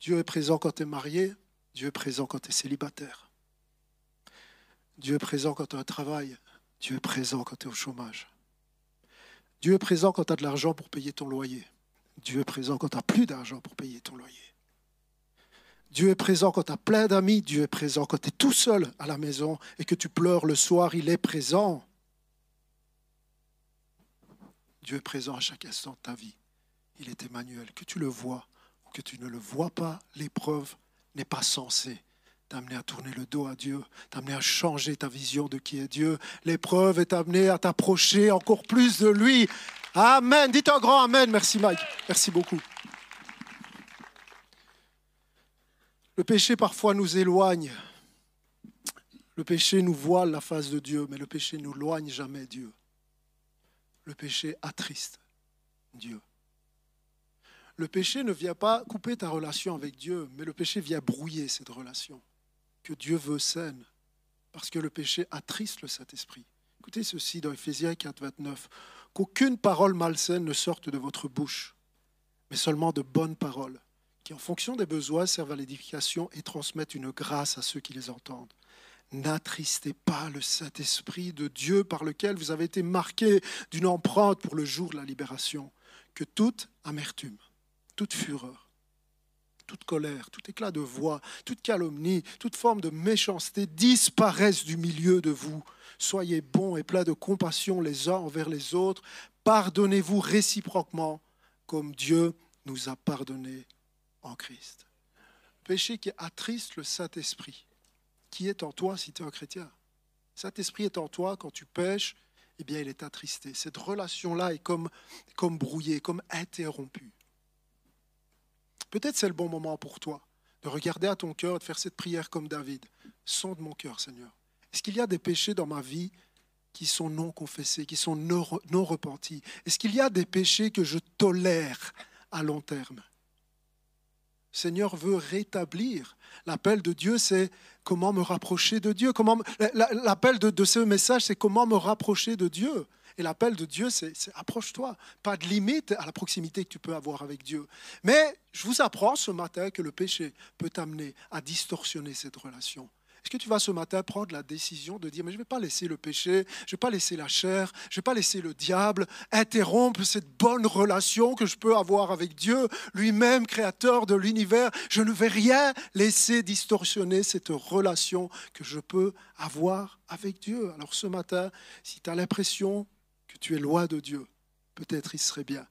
Speaker 2: Dieu est présent quand tu es marié, Dieu est présent quand tu es célibataire. Dieu est présent quand tu as travail, Dieu est présent quand tu es au chômage. Dieu est présent quand tu as de l'argent pour payer ton loyer. Dieu est présent quand tu n'as plus d'argent pour payer ton loyer. Dieu est présent quand tu as plein d'amis. Dieu est présent quand tu es tout seul à la maison et que tu pleures le soir. Il est présent. Dieu est présent à chaque instant de ta vie. Il est Emmanuel. Que tu le vois ou que tu ne le vois pas, l'épreuve n'est pas censée t'amener à tourner le dos à Dieu, t'amener à changer ta vision de qui est Dieu. L'épreuve est amenée à t'approcher encore plus de lui. Amen. Dites un grand Amen. Merci Mike. Merci beaucoup. Le péché parfois nous éloigne. Le péché nous voile la face de Dieu, mais le péché nous loigne jamais Dieu. Le péché attriste Dieu. Le péché ne vient pas couper ta relation avec Dieu, mais le péché vient brouiller cette relation que Dieu veut saine, parce que le péché attriste le Saint-Esprit. Écoutez ceci dans Ephésiens 4, 29. Qu'aucune parole malsaine ne sorte de votre bouche, mais seulement de bonnes paroles, qui en fonction des besoins servent à l'édification et transmettent une grâce à ceux qui les entendent. N'attristez pas le Saint-Esprit de Dieu par lequel vous avez été marqués d'une empreinte pour le jour de la libération. Que toute amertume, toute fureur, toute colère, tout éclat de voix, toute calomnie, toute forme de méchanceté disparaissent du milieu de vous. Soyez bons et pleins de compassion les uns envers les autres. Pardonnez-vous réciproquement comme Dieu nous a pardonné en Christ. Péché qui attriste le Saint-Esprit, qui est en toi si tu es un chrétien. Saint-Esprit est en toi quand tu pêches, eh bien il est attristé. Cette relation-là est comme brouillée, comme interrompue. Peut-être c'est le bon moment pour toi de regarder à ton cœur de faire cette prière comme David. Sonde mon cœur, Seigneur. Est-ce qu'il y a des péchés dans ma vie qui sont non confessés, qui sont non, repentis? Est-ce qu'il y a des péchés que je tolère à long terme? Seigneur veut rétablir. L'appel de Dieu, c'est comment me rapprocher de Dieu. Comment L'appel de ce message, c'est comment me rapprocher de Dieu. Et l'appel de Dieu, c'est approche-toi. Pas de limite à la proximité que tu peux avoir avec Dieu. Mais je vous apprends ce matin que le péché peut t'amener à distorsionner cette relation. Est-ce que tu vas ce matin prendre la décision de dire, mais je ne vais pas laisser le péché, je ne vais pas laisser la chair, je ne vais pas laisser le diable interrompre cette bonne relation que je peux avoir avec Dieu, lui-même créateur de l'univers. Je ne vais rien laisser distorsionner cette relation que je peux avoir avec Dieu. Alors ce matin, si tu as l'impression tu es loin de Dieu, peut-être il serait bien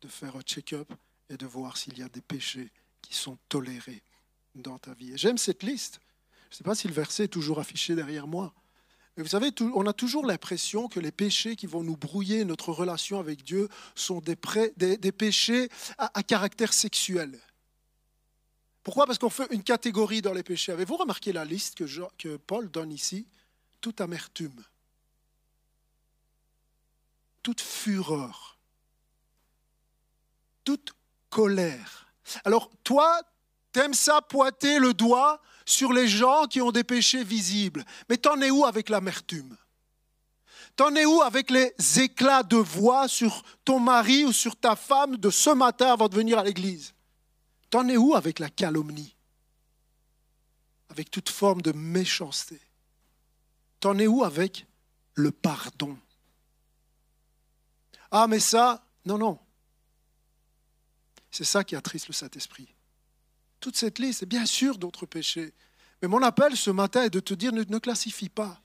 Speaker 2: de faire un check-up et de voir s'il y a des péchés qui sont tolérés dans ta vie. J'aime cette liste. Je ne sais pas si le verset est toujours affiché derrière moi. Mais vous savez, on a toujours l'impression que les péchés qui vont nous brouiller notre relation avec Dieu sont des, péchés à, caractère sexuel. Pourquoi? Parce qu'on fait une catégorie dans les péchés. Avez-vous remarqué la liste que, que Paul donne ici? Toute amertume, toute fureur, toute colère. Alors toi, t'aimes ça pointer le doigt sur les gens qui ont des péchés visibles. Mais t'en es où avec l'amertume? T'en es où avec les éclats de voix sur ton mari ou sur ta femme de ce matin avant de venir à l'église? T'en es où avec la calomnie? Avec toute forme de méchanceté? T'en es où avec le pardon? Ah mais ça, non, non. C'est ça qui attriste le Saint-Esprit toute cette liste, et bien sûr d'autres péchés. Mais mon appel ce matin est de te dire, ne, ne classifie pas.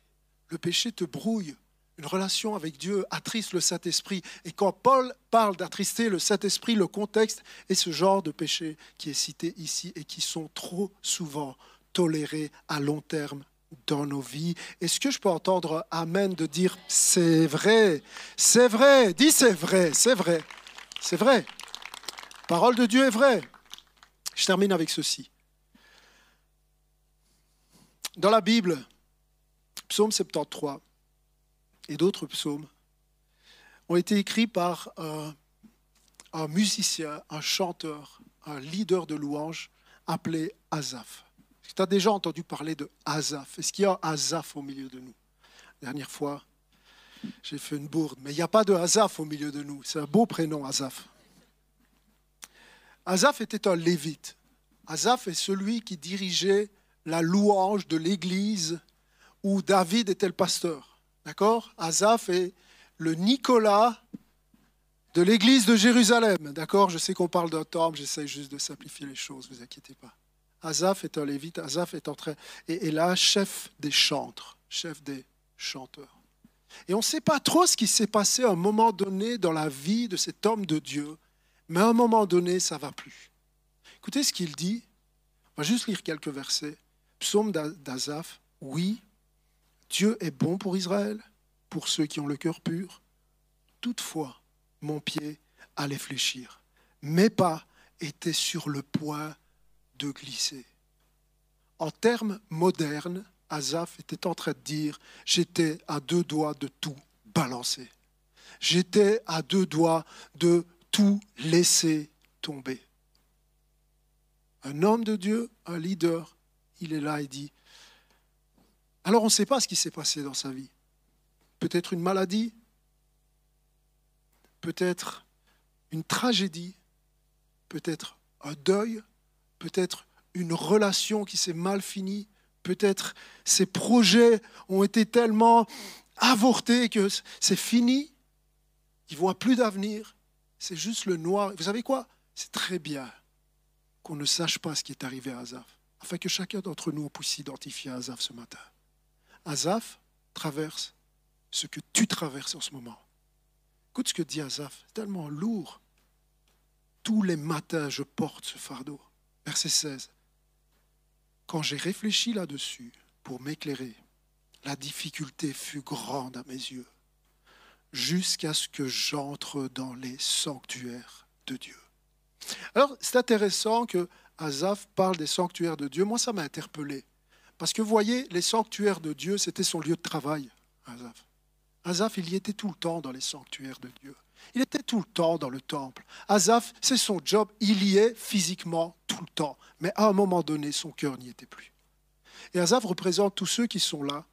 Speaker 2: Le péché te brouille. Une relation avec Dieu attriste le Saint-Esprit. Et quand Paul parle d'attrister le Saint-Esprit, le contexte est ce genre de péché qui est cité ici et qui sont trop souvent tolérés à long terme dans nos vies. Est-ce que je peux entendre Amen de dire c'est vrai, c'est vrai, dis c'est vrai, c'est vrai, c'est vrai. Parole de Dieu est vraie. Je termine avec ceci. Dans la Bible, psaume 73 et d'autres psaumes ont été écrits par un, musicien, un chanteur, un leader de louange appelé Azaph. Tu as déjà entendu parler de Azaph. Est-ce qu'il y a Azaph au milieu de nous? La dernière fois, j'ai fait une bourde, mais il n'y a pas de Azaph au milieu de nous. C'est un beau prénom, Azaph. Azaph était un lévite. Azaph est celui qui dirigeait la louange de l'église où David était le pasteur. D'accord? Azaph est le Nicolas de l'église de Jérusalem. D'accord? Je sais qu'on parle d'un temple, j'essaie juste de simplifier les choses, ne vous inquiétez pas. Azaph est un lévite, Azaph est en train, et, là, chef des chantres, chef des chanteurs. Et on ne sait pas trop ce qui s'est passé à un moment donné dans la vie de cet homme de Dieu mais à un moment donné, ça va plus. Écoutez ce qu'il dit. On va juste lire quelques versets. Psaume d'Azaph. Oui, Dieu est bon pour Israël, pour ceux qui ont le cœur pur. Toutefois, mon pied allait fléchir. Mes pas étaient sur le point de glisser. En termes modernes, Azaph était en train de dire J'étais à deux doigts de tout balancer. J'étais à deux doigts de tout laisser tomber. Un homme de Dieu, un leader, il est là et dit, alors on ne sait pas ce qui s'est passé dans sa vie. Peut-être une maladie, peut-être une tragédie, peut-être un deuil, peut-être une relation qui s'est mal finie, peut-être ses projets ont été tellement avortés que c'est fini, il ne voit plus d'avenir, c'est juste le noir. Vous savez quoi? C'est très bien qu'on ne sache pas ce qui est arrivé à Azaf, afin que chacun d'entre nous puisse identifier Azaf ce matin. Azaf traverse ce que tu traverses en ce moment. Écoute ce que dit Azaf, c'est tellement lourd. Tous les matins, je porte ce fardeau. Verset 16. Quand j'ai réfléchi là-dessus pour m'éclairer, la difficulté fut grande à mes yeux jusqu'à ce que j'entre dans les sanctuaires de Dieu. Alors, c'est intéressant que Azaph parle des sanctuaires de Dieu. Moi, ça m'a interpellé. Parce que voyez, les sanctuaires de Dieu, c'était son lieu de travail, Azaph. Azaph, il y était tout le temps dans les sanctuaires de Dieu. Il était tout le temps dans le temple. Azaph, c'est son job, il y est physiquement tout le temps. Mais à un moment donné, son cœur n'y était plus. Et Azaph représente tous ceux qui sont là.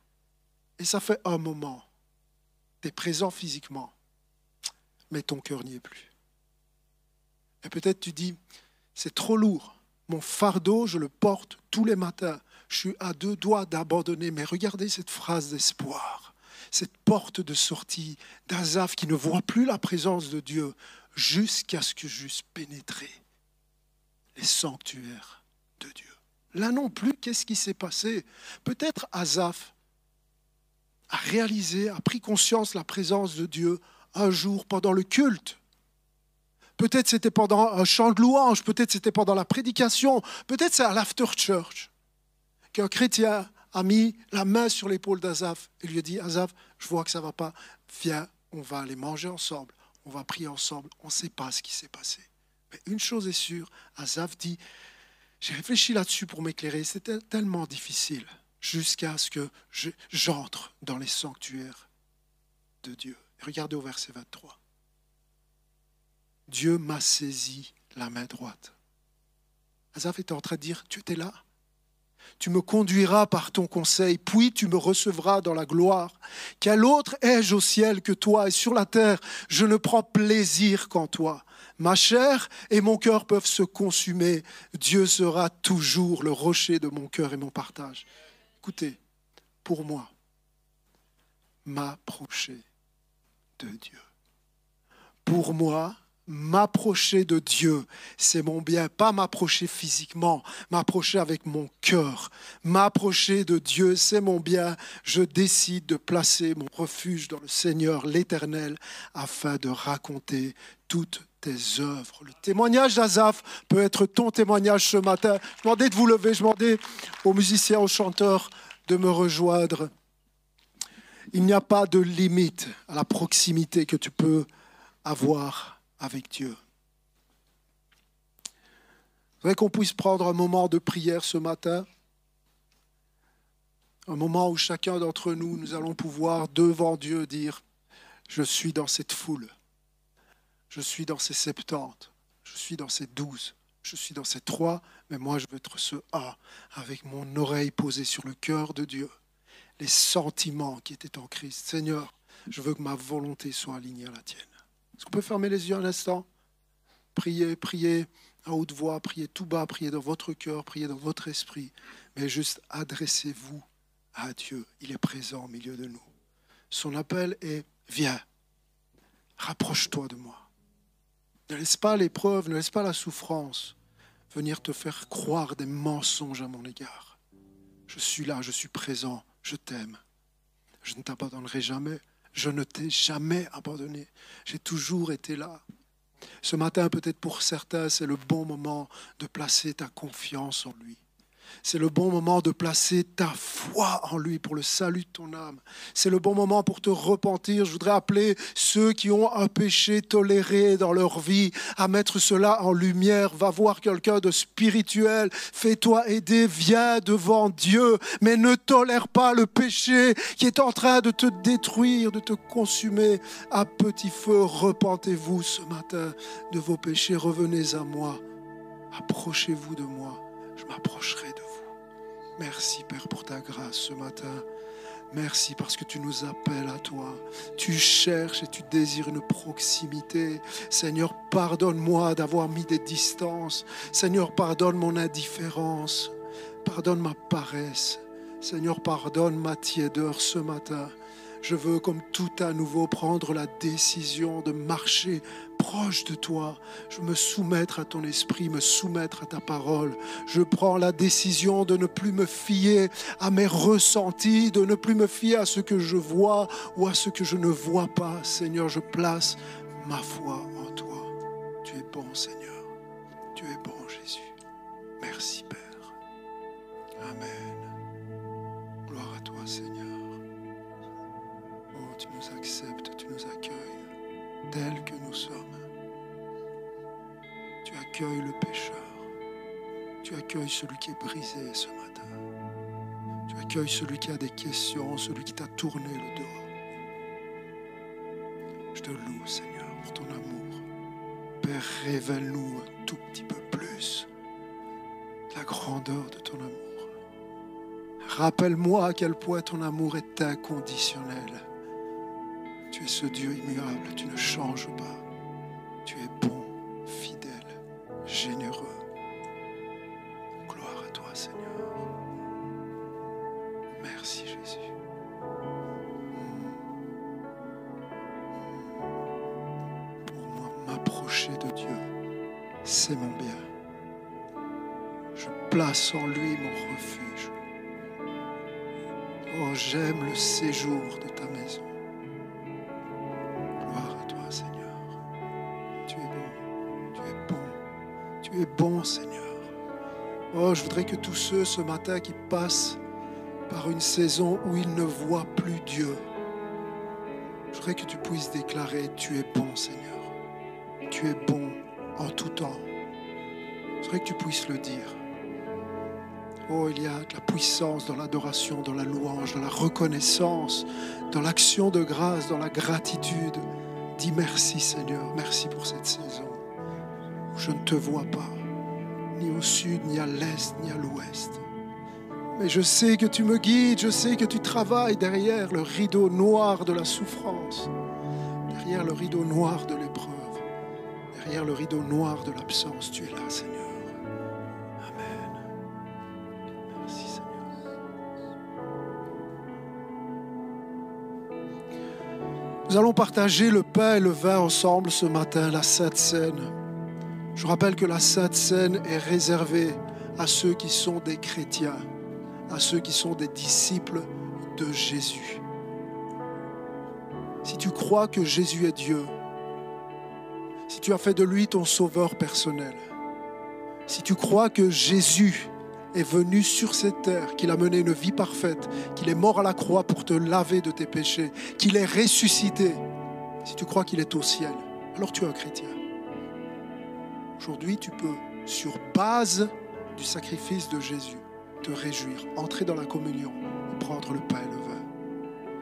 Speaker 2: Et ça fait un moment. Tu es présent physiquement, mais ton cœur n'y est plus. Et peut-être tu dis, c'est trop lourd. Mon fardeau, je le porte tous les matins. Je suis à deux doigts d'abandonner. Mais regardez cette phrase d'espoir, cette porte de sortie d'Azaph qui ne voit plus la présence de Dieu jusqu'à ce que j'eusse pénétré les sanctuaires de Dieu. Là non plus, qu'est-ce qui s'est passé? Peut-être Azaph a réalisé, a pris conscience de la présence de Dieu un jour pendant le culte. Peut-être c'était pendant un chant de louange, peut-être c'était pendant la prédication, peut-être c'est à l'after church qu'un chrétien a mis la main sur l'épaule d'Azaph et lui a dit Azaph, je vois que ça ne va pas, viens, on va aller manger ensemble, on va prier ensemble, on ne sait pas ce qui s'est passé. Mais une chose est sûre, Azaph dit j'ai réfléchi là-dessus pour m'éclairer. C'était tellement difficile jusqu'à ce que j'entre dans les sanctuaires de Dieu. Regardez au verset 23. Dieu m'a saisi la main droite. Azaph était en train de dire, tu étais là? Tu me conduiras par ton conseil, puis tu me recevras dans la gloire. Quel autre ai-je au ciel que toi et sur la terre? Je ne prends plaisir qu'en toi. Ma chair et mon cœur peuvent se consumer. Dieu sera toujours le rocher de mon cœur et mon partage. Écoutez, pour moi, m'approcher de Dieu. Pour moi, m'approcher de Dieu, c'est mon bien, pas m'approcher physiquement, m'approcher avec mon cœur. M'approcher de Dieu, c'est mon bien. Je décide de placer mon refuge dans le Seigneur, l'Éternel, afin de raconter toutes tes œuvres. Le témoignage d'Azaph peut être ton témoignage ce matin. Je demandais de vous lever, je demandais aux musiciens, aux chanteurs de me rejoindre. Il n'y a pas de limite à la proximité que tu peux avoir avec Dieu. Je voudrais qu'on puisse prendre un moment de prière ce matin, un moment où chacun d'entre nous, nous allons pouvoir devant Dieu dire, je suis dans cette foule. Je suis dans ces 70, je suis dans ces 12, je suis dans ces 3, mais moi je veux être ce A, avec mon oreille posée sur le cœur de Dieu, les sentiments qui étaient en Christ. Seigneur, je veux que ma volonté soit alignée à la tienne. Est-ce qu'on peut fermer les yeux un instant? Priez, priez à haute voix, priez tout bas, priez dans votre cœur, priez dans votre esprit, mais juste adressez-vous à Dieu. Il est présent au milieu de nous. Son appel est Viens, rapproche-toi de moi. Ne laisse pas l'épreuve, ne laisse pas la souffrance venir te faire croire des mensonges à mon égard. Je suis là, je suis présent, je t'aime. Je ne t'abandonnerai jamais. Je ne t'ai jamais abandonné. J'ai toujours été là. Ce matin, peut-être pour certains, c'est le bon moment de placer ta confiance en lui c'est le bon moment de placer ta foi en lui pour le salut de ton âme. C'est le bon moment pour te repentir. Je voudrais appeler ceux qui ont un péché toléré dans leur vie à mettre cela en lumière. Va voir quelqu'un de spirituel. Fais-toi aider. Viens devant Dieu. Mais ne tolère pas le péché qui est en train de te détruire, de te consumer à petit feu. Repentez-vous ce matin de vos péchés. Revenez à moi. Approchez-vous de moi. Je m'approcherai de Merci Père pour ta grâce ce matin. Merci parce que tu nous appelles à toi. Tu cherches et tu désires une proximité. Seigneur, pardonne-moi d'avoir mis des distances. Seigneur, pardonne mon indifférence. Pardonne ma paresse. Seigneur, pardonne ma tiédeur ce matin. Je veux, comme tout à nouveau, prendre la décision de marcher proche de toi. Je me soumettre à ton esprit, me soumettre à ta parole. Je prends la décision de ne plus me fier à mes ressentis, de ne plus me fier à ce que je vois ou à ce que je ne vois pas. Seigneur, je place ma foi en toi. Tu es bon, Seigneur. Tu es bon, Jésus. Merci, Père. Amen. Gloire à toi, Seigneur tu nous acceptes, tu nous accueilles tels que accueilles le pécheur. Tu accueilles celui qui est brisé ce matin. Tu accueilles celui qui a des questions, celui qui t'a tourné le dos. te loue, Seigneur, pour ton amour. Père, révèle-nous un tout petit peu plus la grandeur de ton amour. Rappelle-moi à quel point ton amour est inconditionnel. Tu es ce Dieu immuable, tu ne changes pas. Tu es bon, fidèle, généreux. Gloire à toi, Seigneur. Merci, Jésus. Pour moi, m'approcher de Dieu, c'est mon bien. Je place en lui mon refuge. Oh, j'aime le séjour de ta maison. Bon, Seigneur. Oh, je voudrais que tous ceux ce matin qui passent par une saison où ils ne voient plus Dieu, je voudrais que tu puisses déclarer, tu es bon, Seigneur. Tu es bon en tout temps. Je voudrais que tu puisses le dire. Oh, il y a de la puissance dans l'adoration, dans la louange, dans la reconnaissance, dans l'action de grâce, dans la gratitude. Dis merci Seigneur, merci pour cette saison où je ne te vois pas, ni au sud, ni à l'est, ni à l'ouest. Mais je sais que tu me guides, je sais que tu travailles derrière le rideau noir de la souffrance, derrière le rideau noir de l'épreuve, derrière le rideau noir de l'absence. Tu es là, Seigneur. Amen. Merci, Seigneur. Nous allons partager le pain et le vin ensemble ce matin, la Sainte Seine. Je rappelle que la Sainte Seine est réservée à ceux qui sont des chrétiens, à ceux qui sont des disciples de Jésus. Si tu crois que Jésus est Dieu, si tu as fait de lui ton sauveur personnel, si tu crois que Jésus est venu sur cette terre, qu'il a mené une vie parfaite, qu'il est mort à la croix pour te laver de tes péchés, qu'il est ressuscité, si tu crois qu'il est au ciel, alors tu es un chrétien. Aujourd'hui, tu peux, sur base du sacrifice de Jésus, te réjouir, entrer dans la communion et prendre le pain et le vin.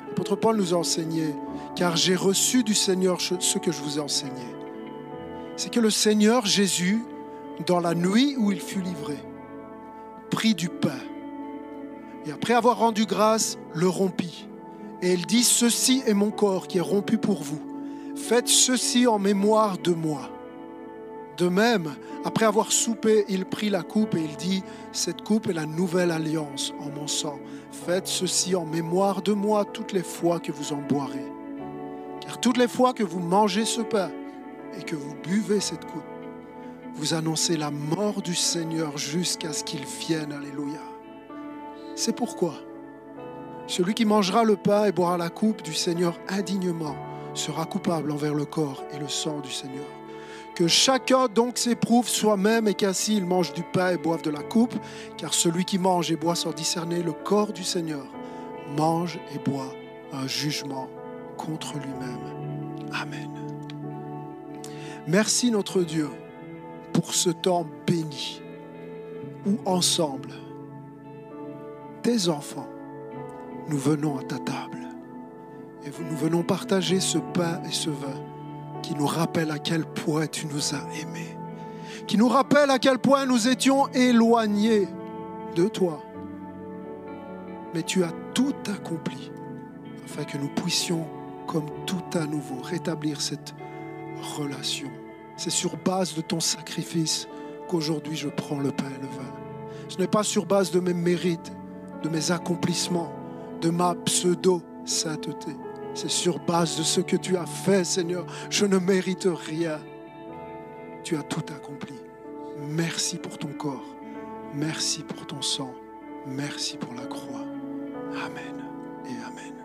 Speaker 2: L'apôtre Paul nous a enseigné, car j'ai reçu du Seigneur ce que je vous ai enseigné. C'est que le Seigneur Jésus, dans la nuit où il fut livré, prit du pain et après avoir rendu grâce, le rompit. Et il dit, ceci est mon corps qui est rompu pour vous. Faites ceci en mémoire de moi. De même, après avoir soupé, il prit la coupe et il dit, cette coupe est la nouvelle alliance en mon sang. Faites ceci en mémoire de moi toutes les fois que vous en boirez. Car toutes les fois que vous mangez ce pain et que vous buvez cette coupe, vous annoncez la mort du Seigneur jusqu'à ce qu'il vienne. Alléluia. C'est pourquoi celui qui mangera le pain et boira la coupe du Seigneur indignement sera coupable envers le corps et le sang du Seigneur. Que chacun donc s'éprouve soi-même et qu'ainsi il mange du pain et boive de la coupe, car celui qui mange et boit sans discerner le corps du Seigneur mange et boit un jugement contre lui-même. Amen. Merci notre Dieu pour ce temps béni où ensemble, tes enfants, nous venons à ta table et nous venons partager ce pain et ce vin qui nous rappelle à quel point tu nous as aimés, qui nous rappelle à quel point nous étions éloignés de toi. Mais tu as tout accompli afin que nous puissions, comme tout à nouveau, rétablir cette relation. C'est sur base de ton sacrifice qu'aujourd'hui je prends le pain et le vin. Ce n'est pas sur base de mes mérites, de mes accomplissements, de ma pseudo-sainteté. C'est sur base de ce que tu as fait, Seigneur. Je ne mérite rien. Tu as tout accompli. Merci pour ton corps. Merci pour ton sang. Merci pour la croix. Amen et Amen.